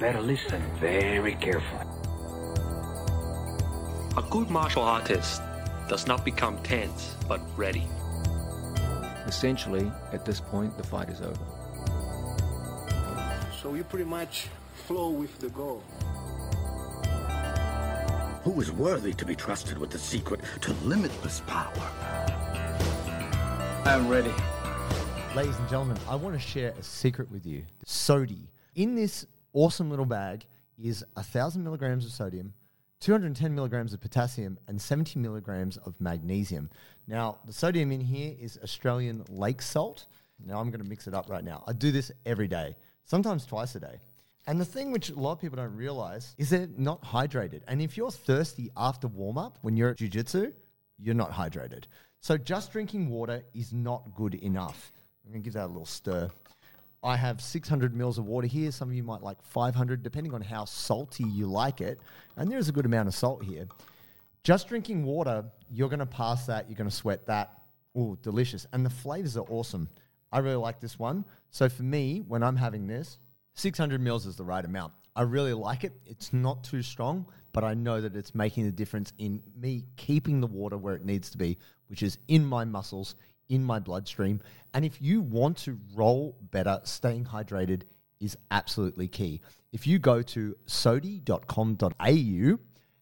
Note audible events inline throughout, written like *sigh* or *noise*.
Better listen very carefully. A good martial artist does not become tense, but ready. Essentially, at this point, the fight is over. So you pretty much flow with the goal. Who is worthy to be trusted with the secret to limitless power? I'm ready. Ladies and gentlemen, I want to share a secret with you. Sodii. In this awesome little bag is a thousand milligrams of sodium, 210 milligrams of potassium, and 70 milligrams of magnesium. Now, the sodium in here is Australian lake salt. Now, I'm going to mix it up right now. I do this every day, sometimes twice a day. And the thing which a lot of people don't realize is they're not hydrated. And if you're thirsty after warm up when you're at jujitsu, you're not hydrated. So just drinking water is not good enough. I'm going to give that a little stir. I have 600 mils of water here. Some of you might like 500, depending on how salty you like it. And there is a good amount of salt here. Just drinking water, you're going to pass that. You're going to sweat that. Oh, delicious. And the flavors are awesome. I really like this one. So for me, when I'm having this, 600 mils is the right amount. I really like it. It's not too strong, but I know that it's making a difference in me keeping the water where it needs to be, which is in my muscles, in my bloodstream. And if you want to roll better, staying hydrated is absolutely key. If you go to sodi.com.au,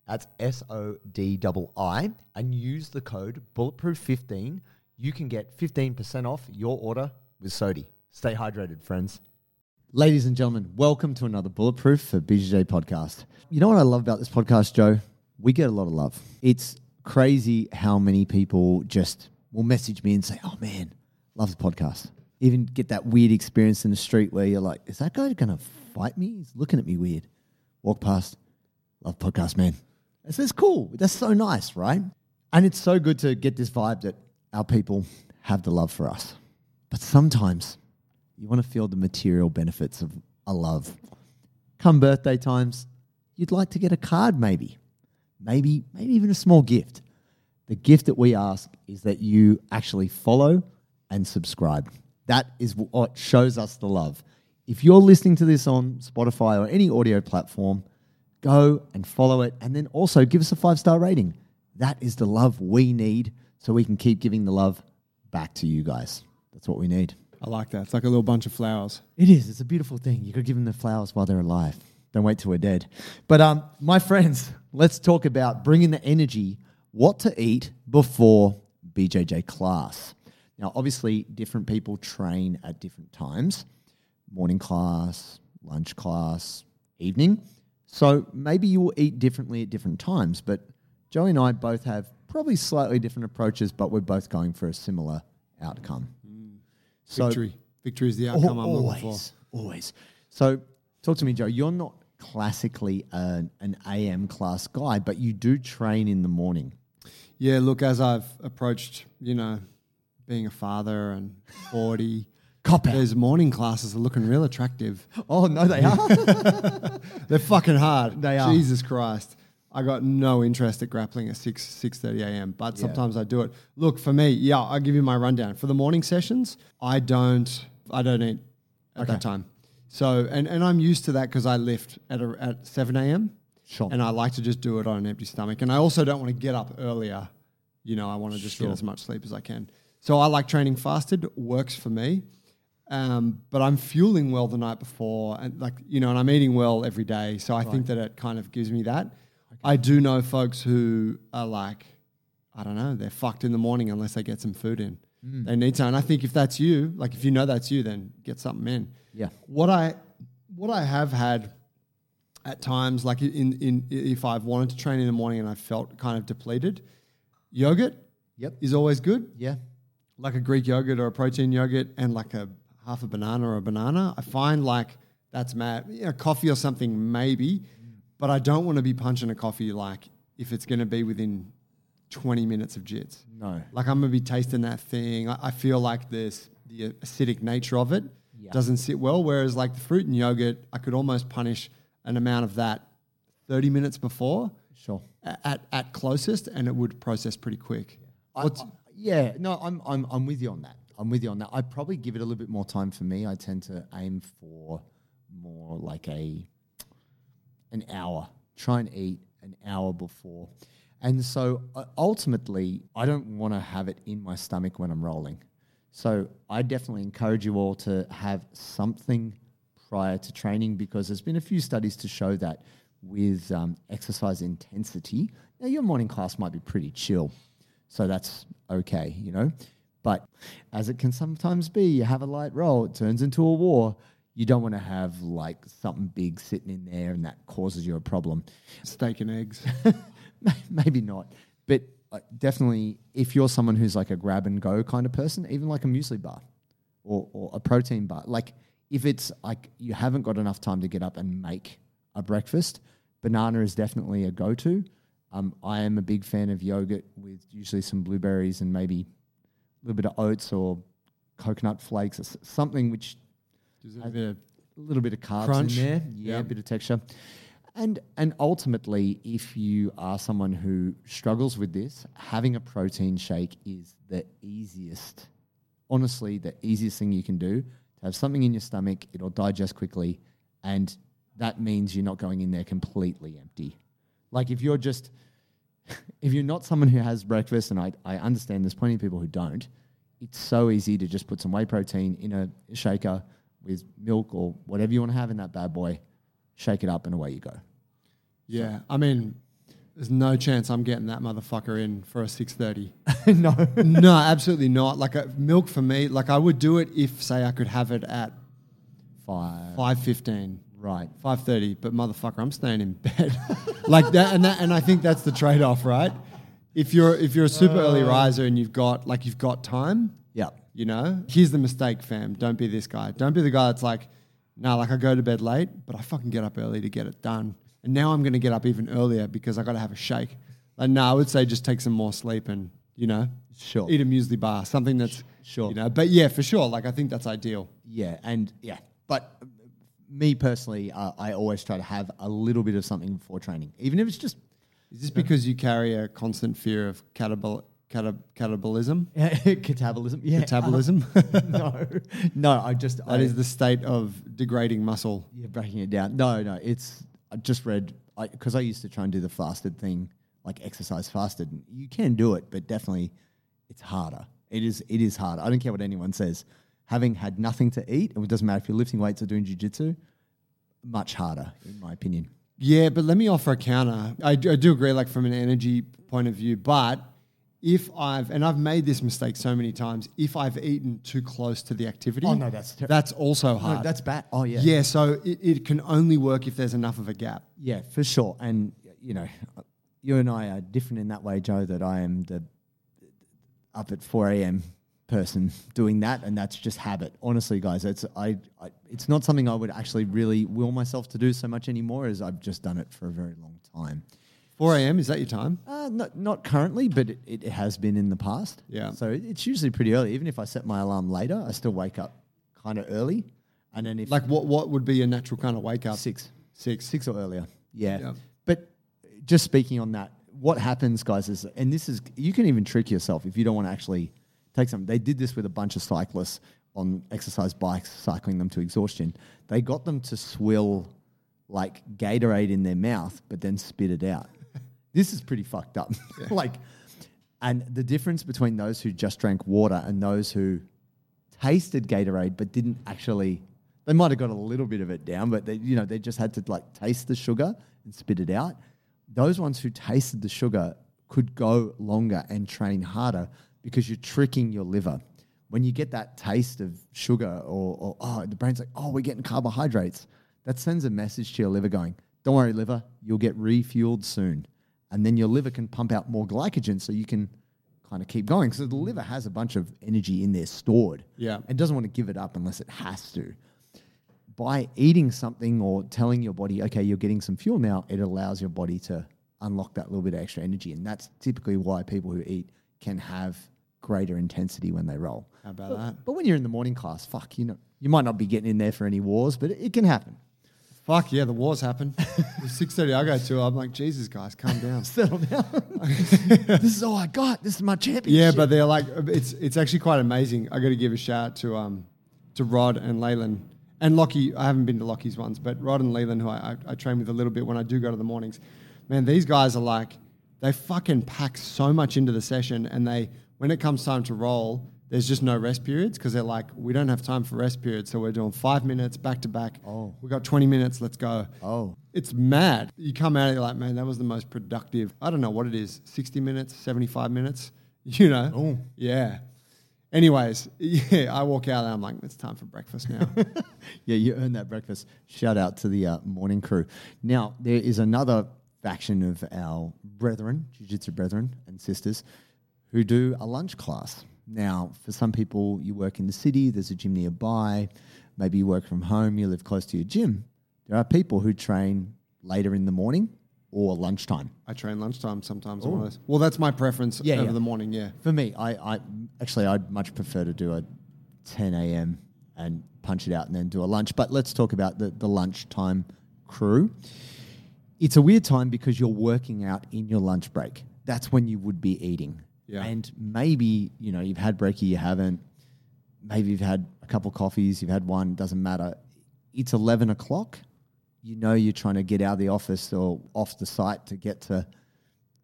that's S O D I, and use the code bulletproof15, you can get 15% off your order with Sodii. Stay hydrated, friends. Ladies and gentlemen, welcome to another Bulletproof for BJJ podcast. You know what I love about this podcast, Joe? We get a lot of love. It's crazy how many people just will message me and say, "Oh man, love the podcast." Even get that weird experience in the street where you're like, "Is that guy going to fight me? He's looking at me weird." Walk past, love podcast, man. It's, it's cool. That's so nice, right? And it's so good to get this vibe that our people have the love for us. But sometimes you want to feel the material benefits of a love. Come birthday times, you'd like to get a card, maybe, maybe, maybe even a small gift. The gift that we ask is that you actually follow and subscribe. That is what shows us the love. If you're listening to this on Spotify or any audio platform, go and follow it and then also give us a five star rating. That is the love we need so we can keep giving the love back to you guys. That's what we need. I like that. It's like a little bunch of flowers. It is. It's a beautiful thing. You could give them the flowers while they're alive. Don't wait till we're dead. But um, my friends, let's talk about bringing the energy, what to eat before BJJ class. Now, obviously, different people train at different times morning class, lunch class, evening. So maybe you will eat differently at different times. But Joey and I both have probably slightly different approaches, but we're both going for a similar outcome. So- Victory. Victory is the outcome I'm looking for. always, always. So, talk to me, Joe. You're not classically an, an AM class guy, but you do train in the morning. Yeah, look, as I've approached, you know, being a father and 40, *laughs* Cop out. those morning classes are looking real attractive. Oh no, they are. *laughs* They're fucking hard. They are. Jesus Christ. I got no interest at grappling at 6, 6.30 a.m., but sometimes I do it. Look, for me, yeah, I'll give you my rundown. For the morning sessions, I don't, I don't eat at that time. So, and, and I'm used to that because I lift at, a, at 7 a.m. Sure. And I like to just do it on an empty stomach. And I also don't want to get up earlier. You know, I want to just Sure. get as much sleep as I can. So I like training fasted, works for me. Um, but I'm fueling well the night before, and like you know, and I'm eating well every day. So I think that it kind of gives me that. I do know folks who are like, I don't know, they're fucked in the morning unless they get some food in. Mm. They need to, and I think if that's you, like if you know that's you, then get something in. Yeah. What I what I have had at times, like in in if I've wanted to train in the morning and I felt kind of depleted, yogurt Yep. is always good yeah. like a Greek yogurt or a protein yogurt and like a half a banana or a banana, I find like that's mad. You know, coffee or something maybe, but I don't want to be punching a coffee like if it's going to be within 20 minutes of jits. No. Like I'm going to be tasting that thing. I, I feel like this the acidic nature of it Yeah. doesn't sit well. Whereas like the fruit and yogurt, I could almost punish an amount of that 30 minutes before Sure. at, at closest and it would process pretty quick. I- I- yeah, no, I'm, I'm, I'm with you on that. I'm with you on that. I probably give it a little bit more time for me. I tend to aim for more like a an hour. Try and eat an hour before. And so uh, ultimately, I don't want to have it in my stomach when I'm rolling. So I definitely encourage you all to have something prior to training because there's been a few studies to show that with um, exercise intensity, now your morning class might be pretty chill. So that's okay, you know. But as it can sometimes be, you have a light roll, it turns into a war. You don't want to have like something big sitting in there and that causes you a problem. Steak and eggs. *laughs* Maybe not. But definitely, if you're someone who's like a grab and go kind of person, even like a muesli bar or, or a protein bar, like if it's like you haven't got enough time to get up and make a breakfast, banana is definitely a go to. Um, I am a big fan of yogurt with usually some blueberries and maybe a little bit of oats or coconut flakes or something which a has bit of- a little bit of carbs Crunch. in there. Yeah, Yeah. a bit of texture. And and ultimately, if you are someone who struggles with this, having a protein shake is the easiest. Honestly, the easiest thing you can do to have something in your stomach. It'll digest quickly, and that means you're not going in there completely empty. Like if you're just *laughs* if you're not someone who has breakfast, and I, I understand there's plenty of people who don't, it's so easy to just put some whey protein in a shaker with milk or whatever you want to have in that bad boy, shake it up, and away you go. yeah. I mean, there's no chance I'm getting that motherfucker in for a six thirty. *laughs* no. *laughs* no, absolutely not. Like a milk for me, like I would do it if, say, I could have it at Five. five fifteen. Right. five thirty, but motherfucker, I'm staying in bed *laughs* like that, and that, and I think that's the trade off, right? If you're if you're a super uh. early riser and you've got like you've got time, Yeah. you know, here's the mistake, fam. Don't be this guy. Don't be the guy that's like, nah, like I go to bed late, but I fucking get up early to get it done, and now I'm gonna get up even earlier because I got to have a shake. Like, no, I would say just take some more sleep and you know, Sure. eat a muesli bar, something that's Sure. you know. But yeah, for sure, like I think that's ideal. Yeah, and yeah, but me personally, uh, I always try to have a little bit of something before training, even if it's just Is this because you carry a constant fear of catabol- catab- catabolism? *laughs* catabolism. Yeah, Metabolism? *laughs* no, no, I just I, that is the state of degrading muscle. yeah breaking it down. No, no, it's I just read because I, used to try and do the fasted thing, like exercise fasted. You can do it, but definitely it's harder. It is it is harder. I don't care what anyone says. Having had nothing to eat, it doesn't matter if you're lifting weights or doing jujitsu. Much harder, in my opinion. Yeah, but let me offer a counter. I do, I do agree, like from an energy point of view, but if I've, and I've made this mistake so many times, if I've eaten too close to the activity, Oh, no, that's that's also hard. No, that's bad. Oh yeah, yeah, so it, it can only work if there's enough of a gap. Yeah, for sure. And you know, you and I are different in that way, Joe. That I am the up at four a.m. person doing that, and that's just habit. Honestly, guys, it's I, I it's not something I would actually really will myself to do so much anymore, as I've just done it for a very long time. 4 a.m., is that your time? Uh, not not currently, but it, it has been in the past. Yeah. So it's usually pretty early. Even if I set my alarm later, I still wake up kind of early, and then if Like what, what would be a natural kind of wake up? Six. Six. Six or earlier. Yeah. Yeah. But just speaking on that, what happens, guys, is, and this is, you can even trick yourself if you don't want to actually take something. They did this with a bunch of cyclists on exercise bikes, cycling them to exhaustion. They got them to swill like Gatorade in their mouth, but then spit it out. This is pretty fucked up. *laughs* like, and the difference between those who just drank water and those who tasted Gatorade but didn't actually. They might have got a little bit of it down, but they, you know, they just had to like taste the sugar and spit it out. Those ones who tasted the sugar could go longer and train harder because you're tricking your liver. When you get that taste of sugar, or, or oh, the brain's like, oh, we're getting carbohydrates. That sends a message to your liver going, don't worry, liver, you'll get refueled soon. And then your liver can pump out more glycogen so you can kind of keep going. So the liver has a bunch of energy in there stored. Yeah. And doesn't want to give it up unless it has to. By eating something or telling your body, okay, you're getting some fuel now, it allows your body to unlock that little bit of extra energy. And that's typically why people who eat can have greater intensity when they roll. How about But, that? but when you're in the morning class, fuck, you know, you might not be getting in there for any wars, but it, it can happen. Fuck yeah, the wars happen. Six thirty, I go to. I'm like, Jesus, guys, calm down. *laughs* Settle down. *laughs* this is all I got. This is my championship. Yeah, but they're like, it's it's actually quite amazing. I got to give a shout to um to Rod and Leyland And Lockie, I haven't been to Lockie's ones, but Rod and Leland, who I, I, I train with a little bit when I do go to the mornings, man, these guys are like, they fucking pack so much into the session, and they, when it comes time to roll, there's just no rest periods because they're like, we don't have time for rest periods, so we're doing five minutes back to back. Oh. we got 20 minutes, let's go. Oh. It's mad. You come out, you're like, man, that was the most productive. I don't know what it is, 60 minutes, 75 minutes, *laughs* you know? Oh. Yeah. Anyways, *laughs* yeah, I walk out and I'm like, it's time for breakfast now. *laughs* Yeah, you earned that breakfast. Shout out to the uh, morning crew. Now, there is another faction of our brethren, Jiu Jitsu brethren and sisters, who do a lunch class. Now, for some people, you work in the city, there's a gym nearby. Maybe you work from home, you live close to your gym. There are people who train later in the morning or lunchtime. I train lunchtime sometimes. Oh. of those. Well, that's my preference Yeah, over yeah. the morning, yeah. For me, I, I actually I'd much prefer to do a 10 a.m. and punch it out and then do a lunch. But let's talk about the, the lunchtime crew. It's a weird time because you're working out in your lunch break. That's when you would be eating. Yeah. And maybe, you know, you've had brekkie, you haven't. Maybe you've had a couple coffees, you've had one, doesn't matter. It's 11 o'clock. You know you're trying to get out of the office or off the site to get to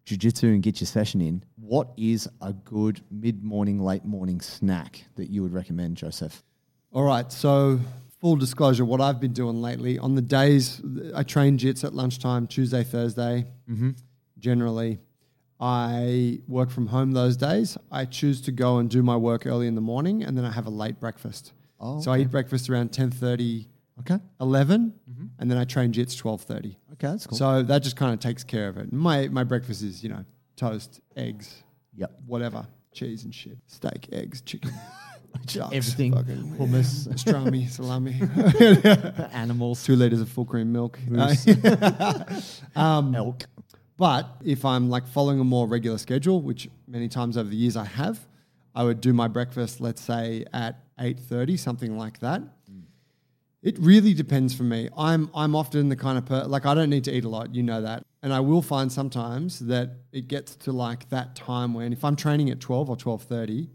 jiu-jitsu and get your session in, what is a good mid-morning, late morning snack that you would recommend, Joseph? All right, so full disclosure, what I've been doing lately on the days I train jits at lunchtime, Tuesday, Thursday, Mm-hmm. generally. I work from home those days. I choose to go and do my work early in the morning, and then I have a late breakfast. Oh, so I eat breakfast around 10.30, Okay. 11, and then I train jits 12.30. Okay, that's cool. So that just kind of takes care of it. My, my breakfast is, you know, toast, eggs, yep. whatever, cheese and shit, steak, eggs, chicken, *laughs* sharks, Everything. fucking Hummus. pastrami, *laughs* salami, *laughs* Animals. two liters of full cream milk. Moose. um, Elk. But if I'm like following a more regular schedule, which many times over the years I have, I would do my breakfast, let's say at eight thirty, something like that. It really depends for me. I'm I'm often the kind of per like I don't need to eat a lot, you know that, and I will find sometimes that it gets to like that time when if I'm training at twelve or twelve thirty,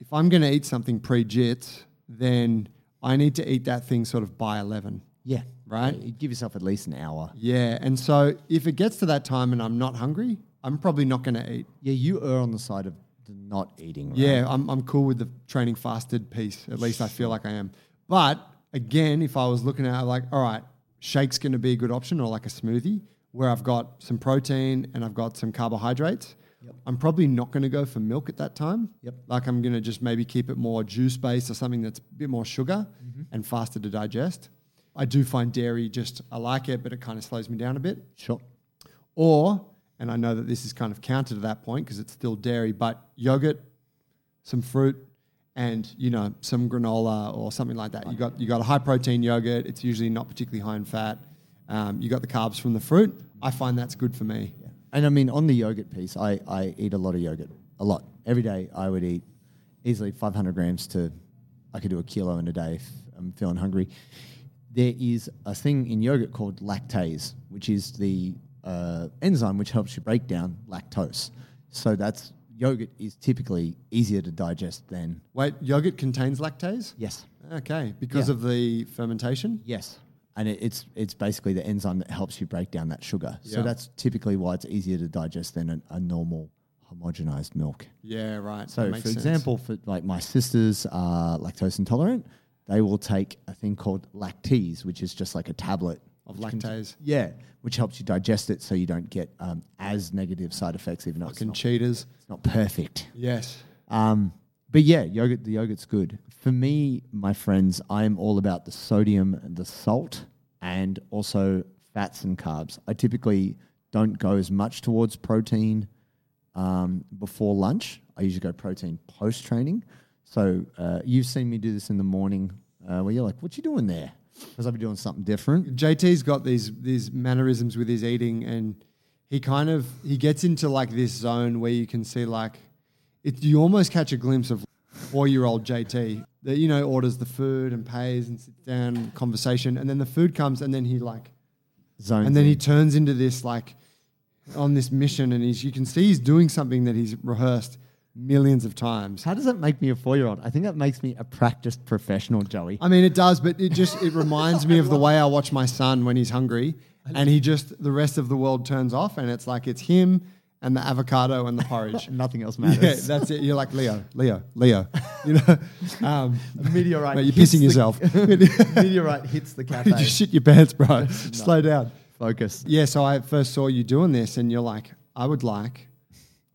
if I'm going to eat something pre jit, then I need to eat that thing sort of by eleven. Yeah. Right? You give yourself at least an hour. Yeah, and so if it gets to that time and I'm not hungry, I'm probably not going to eat. Yeah, you err on the side of the not eating. Right? Yeah, I'm, I'm cool with the training fasted piece. At least I feel like I am. But again, if I was looking at like, all right, shake's going to be a good option or like a smoothie where I've got some protein and I've got some carbohydrates. I'm probably not going to go for milk at that time. Yep. Like I'm going to just maybe keep it more juice based or something that's a bit more sugar Mm-hmm. and faster to digest. I do find dairy just, I like it, but it kind of slows me down a bit. Sure. Or, and I know that this is kind of counter to that point because it's still dairy, but yogurt, some fruit, and you know some granola or something like that. You got you got a high protein yogurt. It's usually not particularly high in fat. Um, you got the carbs from the fruit. I find that's good for me. And I mean, on the yogurt piece, I, I eat a lot of yogurt. A lot. Every day, I would eat easily 500 grams to, I could do a kilo in a day if I'm feeling hungry. There is a thing in yogurt called lactase, which is the uh, enzyme which helps you break down lactose. So that's yogurt is typically easier to digest than Wait, yogurt contains lactase? yes, Okay, because Yeah. of the fermentation. yes, and it, it's it's basically the enzyme that helps you break down that sugar. Yeah. So that's typically why it's easier to digest than a, a normal homogenized milk. Yeah, right. So, for sense. example, for like my sisters are lactose intolerant, they will take a thing called lactase, which is just like a tablet of lactase, yeah, which helps you digest it, so you don't get um, as negative side effects, even though it's fucking not, cheaters. it's not perfect. Yes. Um, but yeah, yogurt. The yogurt's good for me, my friends. I'm all about the sodium, and the salt, and also fats and carbs. I typically don't go as much towards protein um, before lunch. I usually go protein post training. So uh, you've seen me do this in the morning, uh, where you're like, "What you doing there?" Because I'll be doing something different. JT's got these these mannerisms with his eating, and he kind of he gets into like this zone where you can see like it. You almost catch a glimpse of four year old JT that you know orders the food and pays and sits down conversation, and then the food comes, and then he like, Zone. and then he turns into this like on this mission, and he's you can see he's doing something that he's rehearsed millions of times. How does that make me a four year old? I think that makes me a practiced professional, Joey. I mean, it does, but it just it reminds me of the way I watch my son when he's hungry, and he just the rest of the world turns off, and it's like it's him and the avocado and the porridge. *laughs* Nothing else Yeah, matters. that's it. You're like Leo, Leo, Leo. *laughs* You know, um, a meteorite. you're pissing the- yourself. *laughs* meteorite hits the cafe. you just shit your pants, bro. Slow down. Focus. Yeah, so I first saw you doing this, and you're like, I would like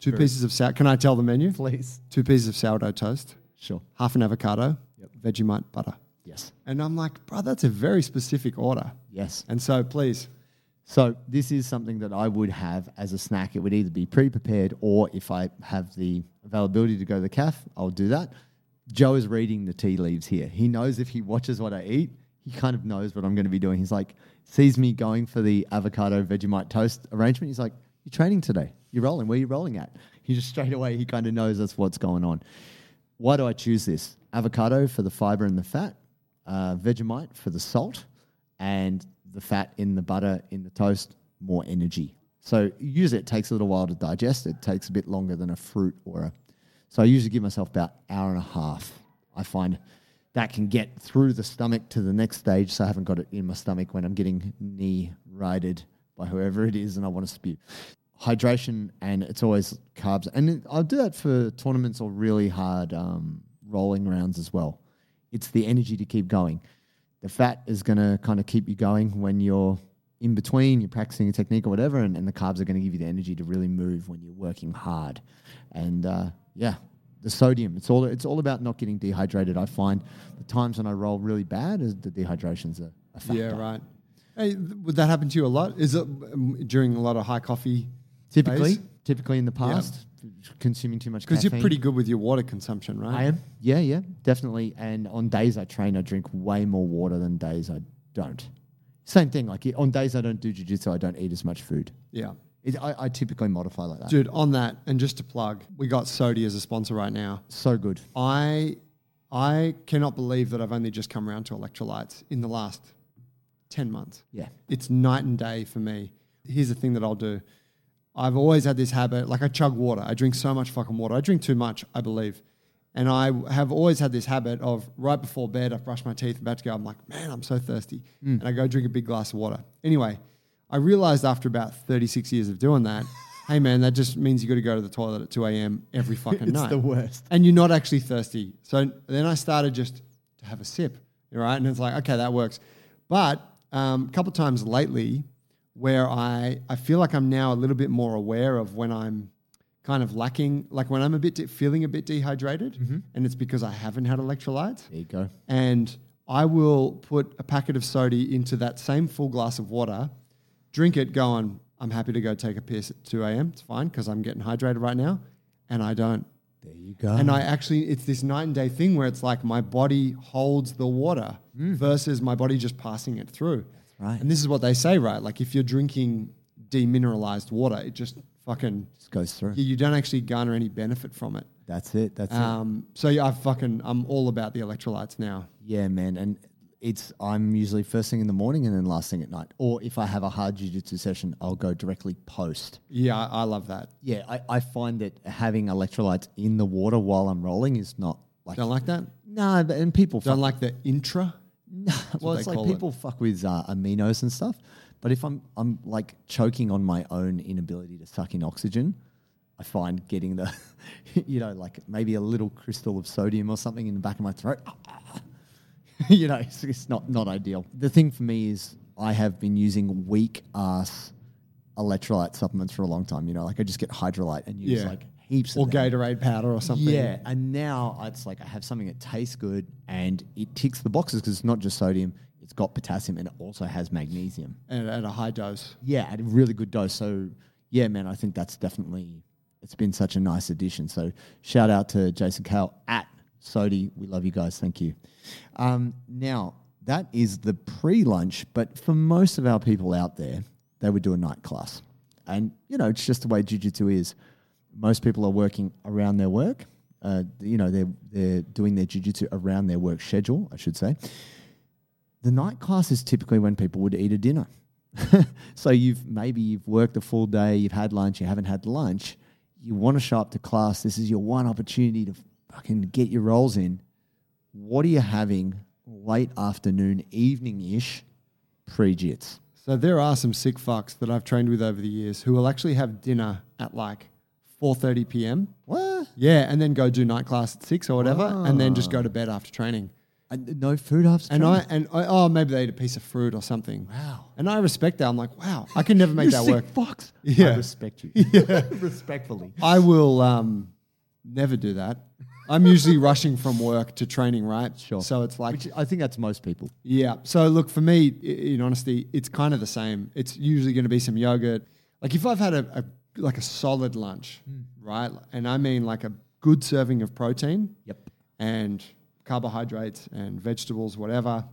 two pieces of sour. Can I tell the menu? Please. Two pieces of sourdough toast, Sure. half an avocado, Yep. Vegemite butter. Yes. And I'm like, bro, that's a very specific order. Yes. And so, please, So this is something that I would have as a snack. It would either be pre-prepared or if I have the availability to go to the calf, I'll do that. Joe is reading the tea leaves here. He knows if he watches what I eat, he kind of knows what I'm going to be doing. He's like, sees me going for the avocado Vegemite toast arrangement. He's like, "You're training today. You're rolling. Where are you rolling at?" He just straight away he kind of knows that's what's going on. Why do I choose this? Avocado for the fiber and the fat, uh, Vegemite for the salt, and the fat in the butter in the toast, more energy. So usually it takes a little while to digest. It takes a bit longer than a fruit or a. So I usually give myself about hour and a half. I find that can get through the stomach to the next stage. So I haven't got it in my stomach when I'm getting knee righted by whoever it is and I want to spew. Hydration and it's always carbs. And it- I'll do that for tournaments or really hard um, rolling rounds as well. It's the energy to keep going. The fat is going to kind of keep you going when you're in between, you're practicing a technique or whatever, and, and the carbs are going to give you the energy to really move when you're working hard. And uh, yeah, the sodium, it's all, it's all about not getting dehydrated. I find the times when I roll really bad is the dehydration's a, a factor. yeah, right. Hey, would that happen to you a lot? Is it um, during a lot of high coffee? Typically, phase? typically in the past, consuming too much Because you're pretty good with your water consumption, right? I am. Yeah, yeah, definitely. And on days I train, I drink way more water than days I don't. Same thing. Like on days I don't do jujitsu, I don't eat as much food. Yeah. It, I, I typically modify like that. Dude, on that, and just to plug, we got Sodii as a sponsor right now. So good. I I cannot believe that I've only just come around to electrolytes in the last 10 months. Yeah. It's night and day for me. Here's the thing that I'll do. I've always had this habit, like I chug water. I drink so much fucking water. I drink too much, I believe. And I have always had this habit of right before bed, I've brushed my teeth, about to go, I'm like, man, I'm so thirsty. Mm. And I go drink a big glass of water. Anyway, I realized after about 36 years of doing that, *laughs* hey man, that just means you got to go to the toilet at 2 a.m. every fucking It's night. the worst. And you're not actually thirsty. So then I started just to have a sip, right? And it's like, okay, that works. But um, a couple times lately, where I, I feel like I'm now a little bit more aware of when I'm kind of lacking, like when I'm a bit de- feeling a bit dehydrated, and it's because I haven't had electrolytes. There you go. And I will put a packet of Sodii into that same full glass of water, drink it, go on. I'm happy to go take a piss at 2 a.m. It's fine because I'm getting hydrated right now, and I don't. There you go. And I actually, it's this night and day thing where it's like my body holds the water versus my body just passing it through. That's Mm. right. And this is what they say, right? Like if you're drinking demineralized water, it just fucking, Just goes through. you, you don't actually garner any benefit from it. That's it. That's it. Um, so yeah, I fucking, I'm all about the electrolytes now. Yeah, man. And it's I'm usually first thing in the morning and then last thing at night. Or if I have a hard jiu-jitsu session, I'll go directly post. Yeah, I, I love that. Yeah, I, I find that having electrolytes in the water while I'm rolling is not like Don't like that? no, but- and people Don't fuck, like the intra? *laughs* No, well, it's like call it. people fuck with uh, aminos and stuff. But if I'm I'm like choking on my own inability to suck in oxygen, I find getting the, *laughs* you know, like maybe a little crystal of sodium or something in the back of my throat. *laughs* you know, it's, it's not not ideal. The thing for me is I have been using weak ass electrolyte supplements for a long time. You know, like I just get Hydralyte and use Yeah. like heaps Or of them. Gatorade powder or something. Yeah, and now it's like I have something that tastes good and it ticks the boxes because it's not just sodium; it's got potassium and it also has magnesium. And at a high dose. Yeah, at a really good dose. So yeah, man, I think that's definitely it's been such a nice addition. So shout out to Jason Kale at Sodii. We love you guys. Thank you. Um, now that is the pre-lunch, but for most of our people out there, they would do a night class, and you know it's just the way jiu-jitsu is. Most people are working around their work. Uh, you know they're they're doing their jiu-jitsu around their work schedule, I should say. The night class is typically when people would eat a dinner. *laughs* so you've maybe you've worked a full day, you've had lunch, you haven't had lunch. you want to show up to class. This is your one opportunity to fucking get your rolls in. What are you having late afternoon, evening ish, pre jits? So there are some sick fucks that I've trained with over the years who will actually have dinner at like 4:30 p.m. What? Yeah, and then go do night class at six or whatever, and then just go to bed after training. And no food after And training? I and I, oh maybe they ate a piece of fruit or something. Wow. And I respect that. I'm like, wow, I can never make You that sick work. Fox. Yeah. I respect you. *laughs* Yeah. *laughs* Respectfully. I will um, never do that. I'm usually rushing from work to training, right? Sure. So it's like, Which I think that's most people. yeah. So look, for me, i- in honesty, it's kind of the same. It's usually going to be some yogurt. Like if I've had a, a like a solid lunch, mm. right, and I mean like a good serving of protein, Yep. and carbohydrates and vegetables, whatever,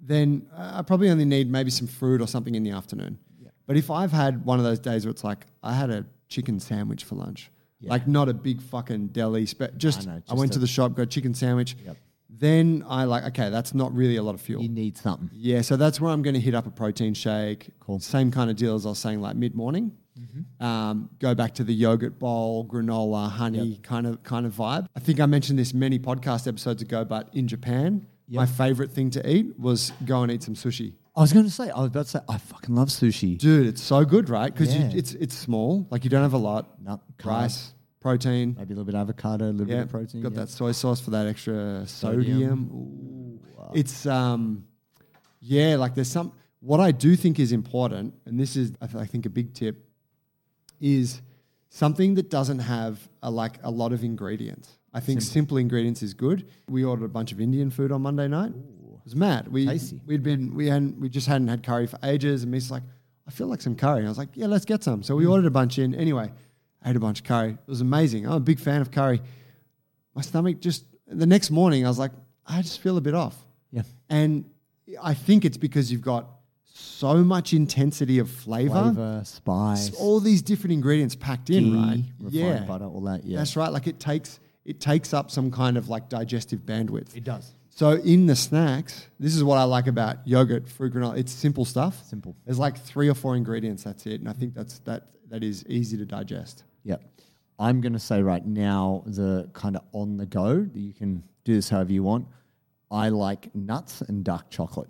then I probably only need maybe some fruit or something in the afternoon. But if I've had one of those days where it's like I had a chicken sandwich for lunch, Yeah. like not a big fucking deli, spe- just, know, I just went a- to the shop, got a chicken sandwich. Yep. Then I like okay, that's not really a lot of fuel. You need something. Yeah, so that's where I'm going to hit up a protein shake. Cool. Same kind of deal as I was saying, like mid morning. Mm-hmm. Um, go back to the yogurt bowl, granola, honey kind of kind of vibe. I think I mentioned this many podcast episodes ago, but in Japan, Yep. my favorite thing to eat was go and eat some sushi. I was going to say, I was about to say, I fucking love sushi. Dude, it's so good, right? Because Yeah. it's it's small, like you don't have a lot. No, rice, protein. Maybe a little bit of avocado, a little bit of protein. got yeah. that soy sauce for that extra Sodium. sodium. Ooh. It's um, yeah, like there's some. What I do think is important, and this is I, th- I think a big tip, is something that doesn't have a, like a lot of ingredients. I think simple. ingredients is good. We ordered a bunch of Indian food on Monday night. It was mad. We Tasty. we'd been we hadn't we just hadn't had curry for ages, and Miss like, I feel like some curry. And I was like, yeah, let's get some. So we Mm. ordered a bunch in. Anyway, I ate a bunch of curry. It was amazing. I'm a big fan of curry. My stomach just the next morning, I was like, I just feel a bit off. Yeah. And I think it's because you've got so much intensity of flavor, Flavor, spice, all these different ingredients packed in, right? yeah, butter, all that. Yeah. that's right. Like it takes it takes up some kind of like digestive bandwidth. It does. So in the snacks, this is what I like about yogurt, fruit granola. It's simple stuff. Simple. There's like three or four ingredients. That's it, and I think that's that that is easy to digest. Yep. I'm going to say right now, the kind of on the go, that you can do this however you want. I like nuts and dark chocolate.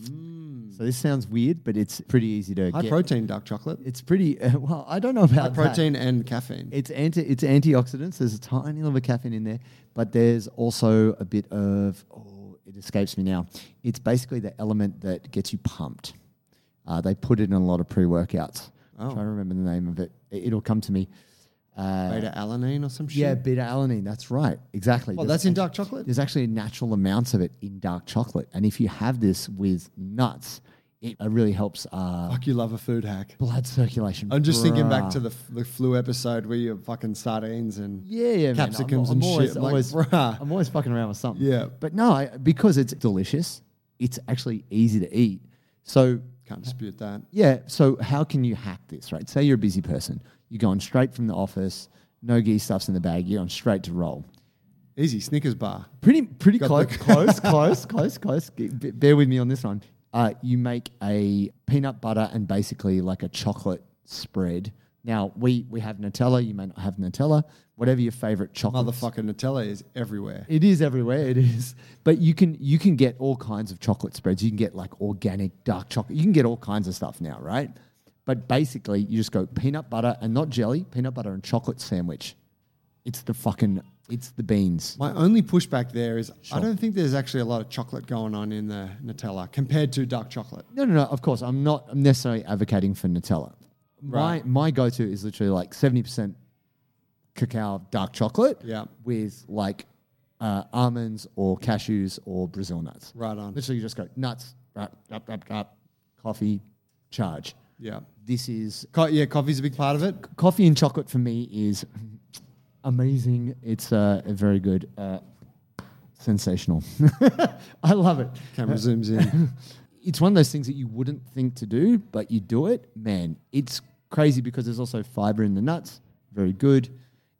Mm. So this sounds weird, but it's pretty easy to High get. protein dark chocolate, It's pretty, *laughs* well, I don't know about high that. protein and caffeine. It's anti it's antioxidants. There's a tiny little bit of caffeine in there, but there's also a bit of oh, it escapes me now. It's basically the element that gets you pumped. Uh, they put it in a lot of pre workouts. Oh. I'm trying to remember the name of it. it it'll come to me. Uh, Beta alanine or some shit. yeah, beta alanine. That's right. Exactly. Well, There's that's in dark chocolate. There's actually natural amounts of it in dark chocolate, and if you have this with nuts, it really helps uh, Fuck, you love a food hack. blood circulation. I'm just thinking back to the, f- the flu episode where you have fucking sardines and Yeah, yeah, man. capsicums I'm, and I'm shit. always, I'm like, always, *laughs* bruh. I'm always fucking around with something. Yeah. but no, I, because it's delicious, it's actually easy to eat. So Can't dispute that. yeah, so how can you hack this? Right? Say you're a busy person, you're going straight from the office, no-gi stuff's in the bag, you're going straight to roll. Easy Snickers bar. Pretty, pretty Got close, the- *laughs* close, close, close, close. Bear with me on this one. Uh, you make a peanut butter and basically like a chocolate spread. Now we we have Nutella. You may not have Nutella. Whatever your favorite chocolate. Motherfucking Nutella is everywhere. It is everywhere. It is, but you can you can get all kinds of chocolate spreads. You can get like organic dark chocolate. You can get all kinds of stuff now, right? But basically, you just go peanut butter and not jelly, peanut butter and chocolate sandwich. It's the fucking it's the beans. My only pushback there is I don't think there's actually a lot of chocolate going on in the Nutella compared to dark chocolate. No, no, no. Of course, I'm not necessarily advocating for Nutella. Right. My my go to is literally like seventy percent cacao dark chocolate. Yeah. With like uh, almonds or cashews or Brazil nuts. Right on. Literally, you just go nuts, rap, rap, rap, rap, coffee, charge. Yeah. This is Co- yeah, coffee's a big part of it. coffee and chocolate for me is amazing. It's uh, very good. Uh, sensational. *laughs* I love it. Camera zooms in. *laughs* It's one of those things that you wouldn't think to do, but you do it. Man, it's crazy because there's also fiber in the nuts. Very good.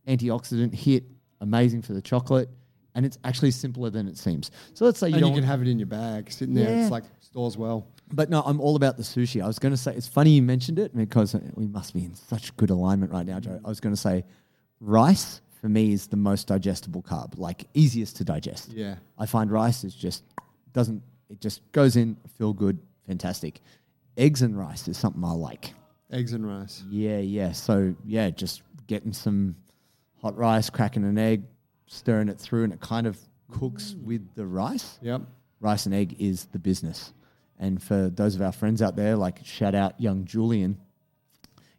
Antioxidant hit. Amazing for the chocolate. and it's actually simpler than it seems. So let's say you and you can have it in your bag, sitting there. Yeah. It's like stores well. But no, I'm all about the sushi. I was going to say, it's funny you mentioned it because we must be in such good alignment right now, Joe. I was going to say, rice for me is the most digestible carb, like easiest to digest. Yeah. I find rice is just doesn't, it just goes in, feel good, fantastic. Eggs and rice is something I like. Eggs and rice. Yeah, yeah. So yeah, just getting some hot rice, cracking an egg, stirring it through, and it kind of cooks mm. with the rice Yep. rice and egg is the business. And for those of our friends out there, like shout out young Julian,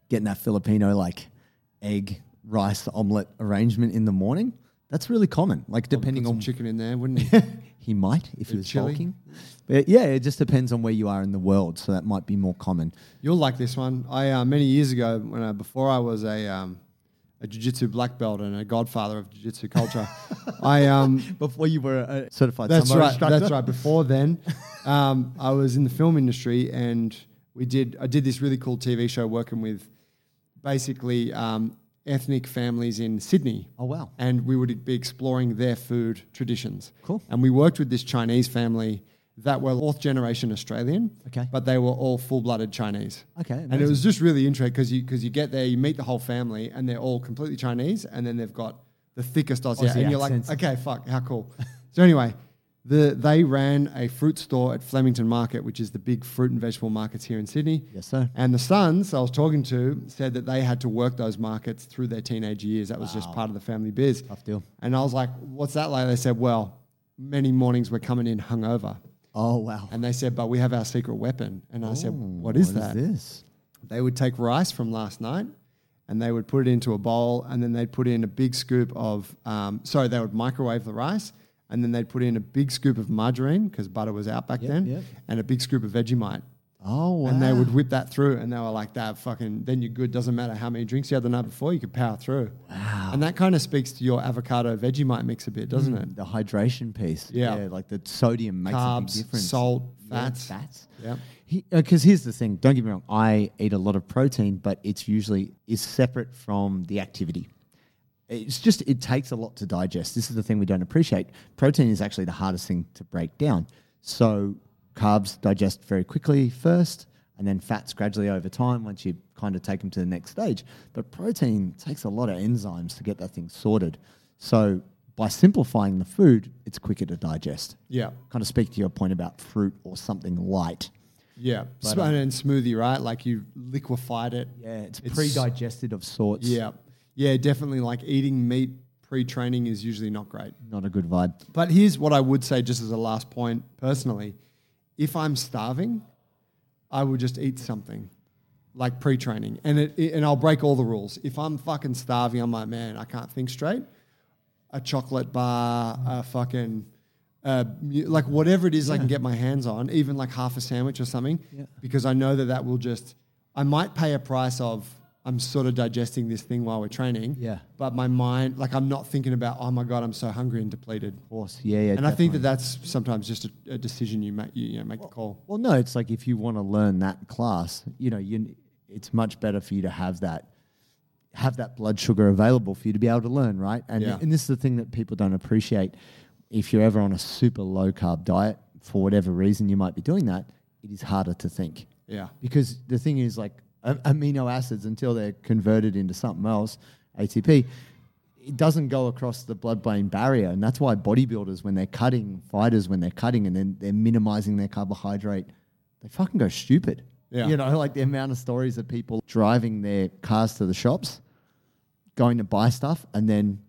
getting that Filipino like egg rice omelette arrangement in the morning. That's really common. Like depending Put some on chicken in there, wouldn't *laughs* he? he might if he was chili. bulking. But yeah, it just depends on where you are in the world. So that might be more common. You'll like this one. I uh, many years ago, when I, before I was a um, a jiu-jitsu black belt and a godfather of jiu-jitsu culture, *laughs* I um, Before you were a certified That's right. instructor. That's right. Before then, *laughs* um, I was in the film industry, and we did. I did this really cool TV show working with basically um, ethnic families in Sydney. Oh, wow. And we would be exploring their food traditions. Cool. And we worked with this Chinese family that were fourth generation Australian. Okay. But they were all full blooded Chinese. Okay, And it was just really interesting because you because you get there, you meet the whole family, and they're all completely Chinese, and then they've got the thickest Aussie, Aussie and you're accents. like, okay, fuck, how cool. *laughs* so anyway, the they ran a fruit store at Flemington Market, which is the big fruit and vegetable markets here in Sydney. Yes, sir. And the sons I was talking to said that they had to work those markets through their teenage years. That was just part of the family biz. Tough deal. And I was like, what's that like? They said, well, many mornings we're coming in hungover. Oh wow. And they said, but we have our secret weapon. And I said, what is that? this? They would take rice from last night and they would put it into a bowl and then they'd put in a big scoop of, um, sorry, they would microwave the rice and then they'd put in a big scoop of margarine because butter was out back Yep, then yep. and a big scoop of Vegemite. Oh wow. And they would whip that through and they were like, that fucking, then you're good. Doesn't matter how many drinks you had the night before, you could power through. Wow. And that kind of speaks to your avocado Vegemite mix a bit, doesn't mm, it? the hydration piece. Yeah. like the sodium makes a Carbs, big difference. salt, Yeah, fats. fats. Yep. Because uh, here's the thing. Don't get me wrong. I eat a lot of protein, but it's usually is separate from the activity. It's just it takes a lot to digest. This is the thing we don't appreciate. Protein is actually the hardest thing to break down. So carbs digest very quickly first, and then fats gradually over time once you kind of take them to the next stage. But protein takes a lot of enzymes to get that thing sorted. So by simplifying the food, it's quicker to digest. Yeah. Kind of speak to your point about fruit or something light. Yeah. But, Sm- um, and smoothie, right? Like you liquefied it. Yeah, it's, It's- pre-digested of sorts. Yeah. Yeah, definitely like eating meat pre training is usually not great. not a good vibe. But here's what I would say, just as a last point personally. If I'm starving, I would just eat something like pre training. And, it, it- and I'll break all the rules. If I'm fucking starving, I'm like, man, I can't think straight. A chocolate bar, a fucking. Uh, like whatever it is I can get my hands on, even like half a sandwich or something, Yeah. because I know that that will just. I might pay a price of I'm sort of digesting this thing while we're training, Yeah. but my mind, like I'm not thinking about, oh my god, I'm so hungry and depleted. Of course, yeah, yeah. and I think that that's sometimes just a, a decision you make. You, you know, make the call. Well, no, it's like if you want to learn that class, you know, you it's much better for you to have that have that blood sugar available for you to be able to learn, right? And Yeah. and this is the thing that people don't appreciate. If you're ever on a super low carb diet, for whatever reason you might be doing that, it is harder to think. Yeah, because the thing is like amino acids until they're converted into something else atp it doesn't go across the blood-brain barrier and that's why bodybuilders when they're cutting fighters when they're cutting and then they're minimizing their carbohydrate they fucking go stupid Yeah. you know *laughs* like the amount of stories of people driving their cars to the shops going to buy stuff and then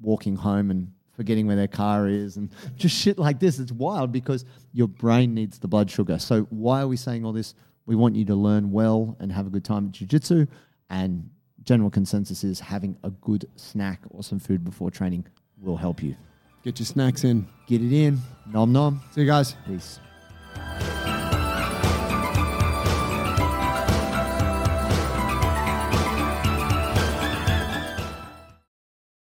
walking home and forgetting where their car is and *laughs* just shit like this. It's wild because your brain needs the blood sugar. So why are we saying all this? We want you to learn well and have a good time at jiu-jitsu and general consensus is having a good snack or some food before training will help you. get your snacks in. Get it in. Nom nom. See you guys. Peace.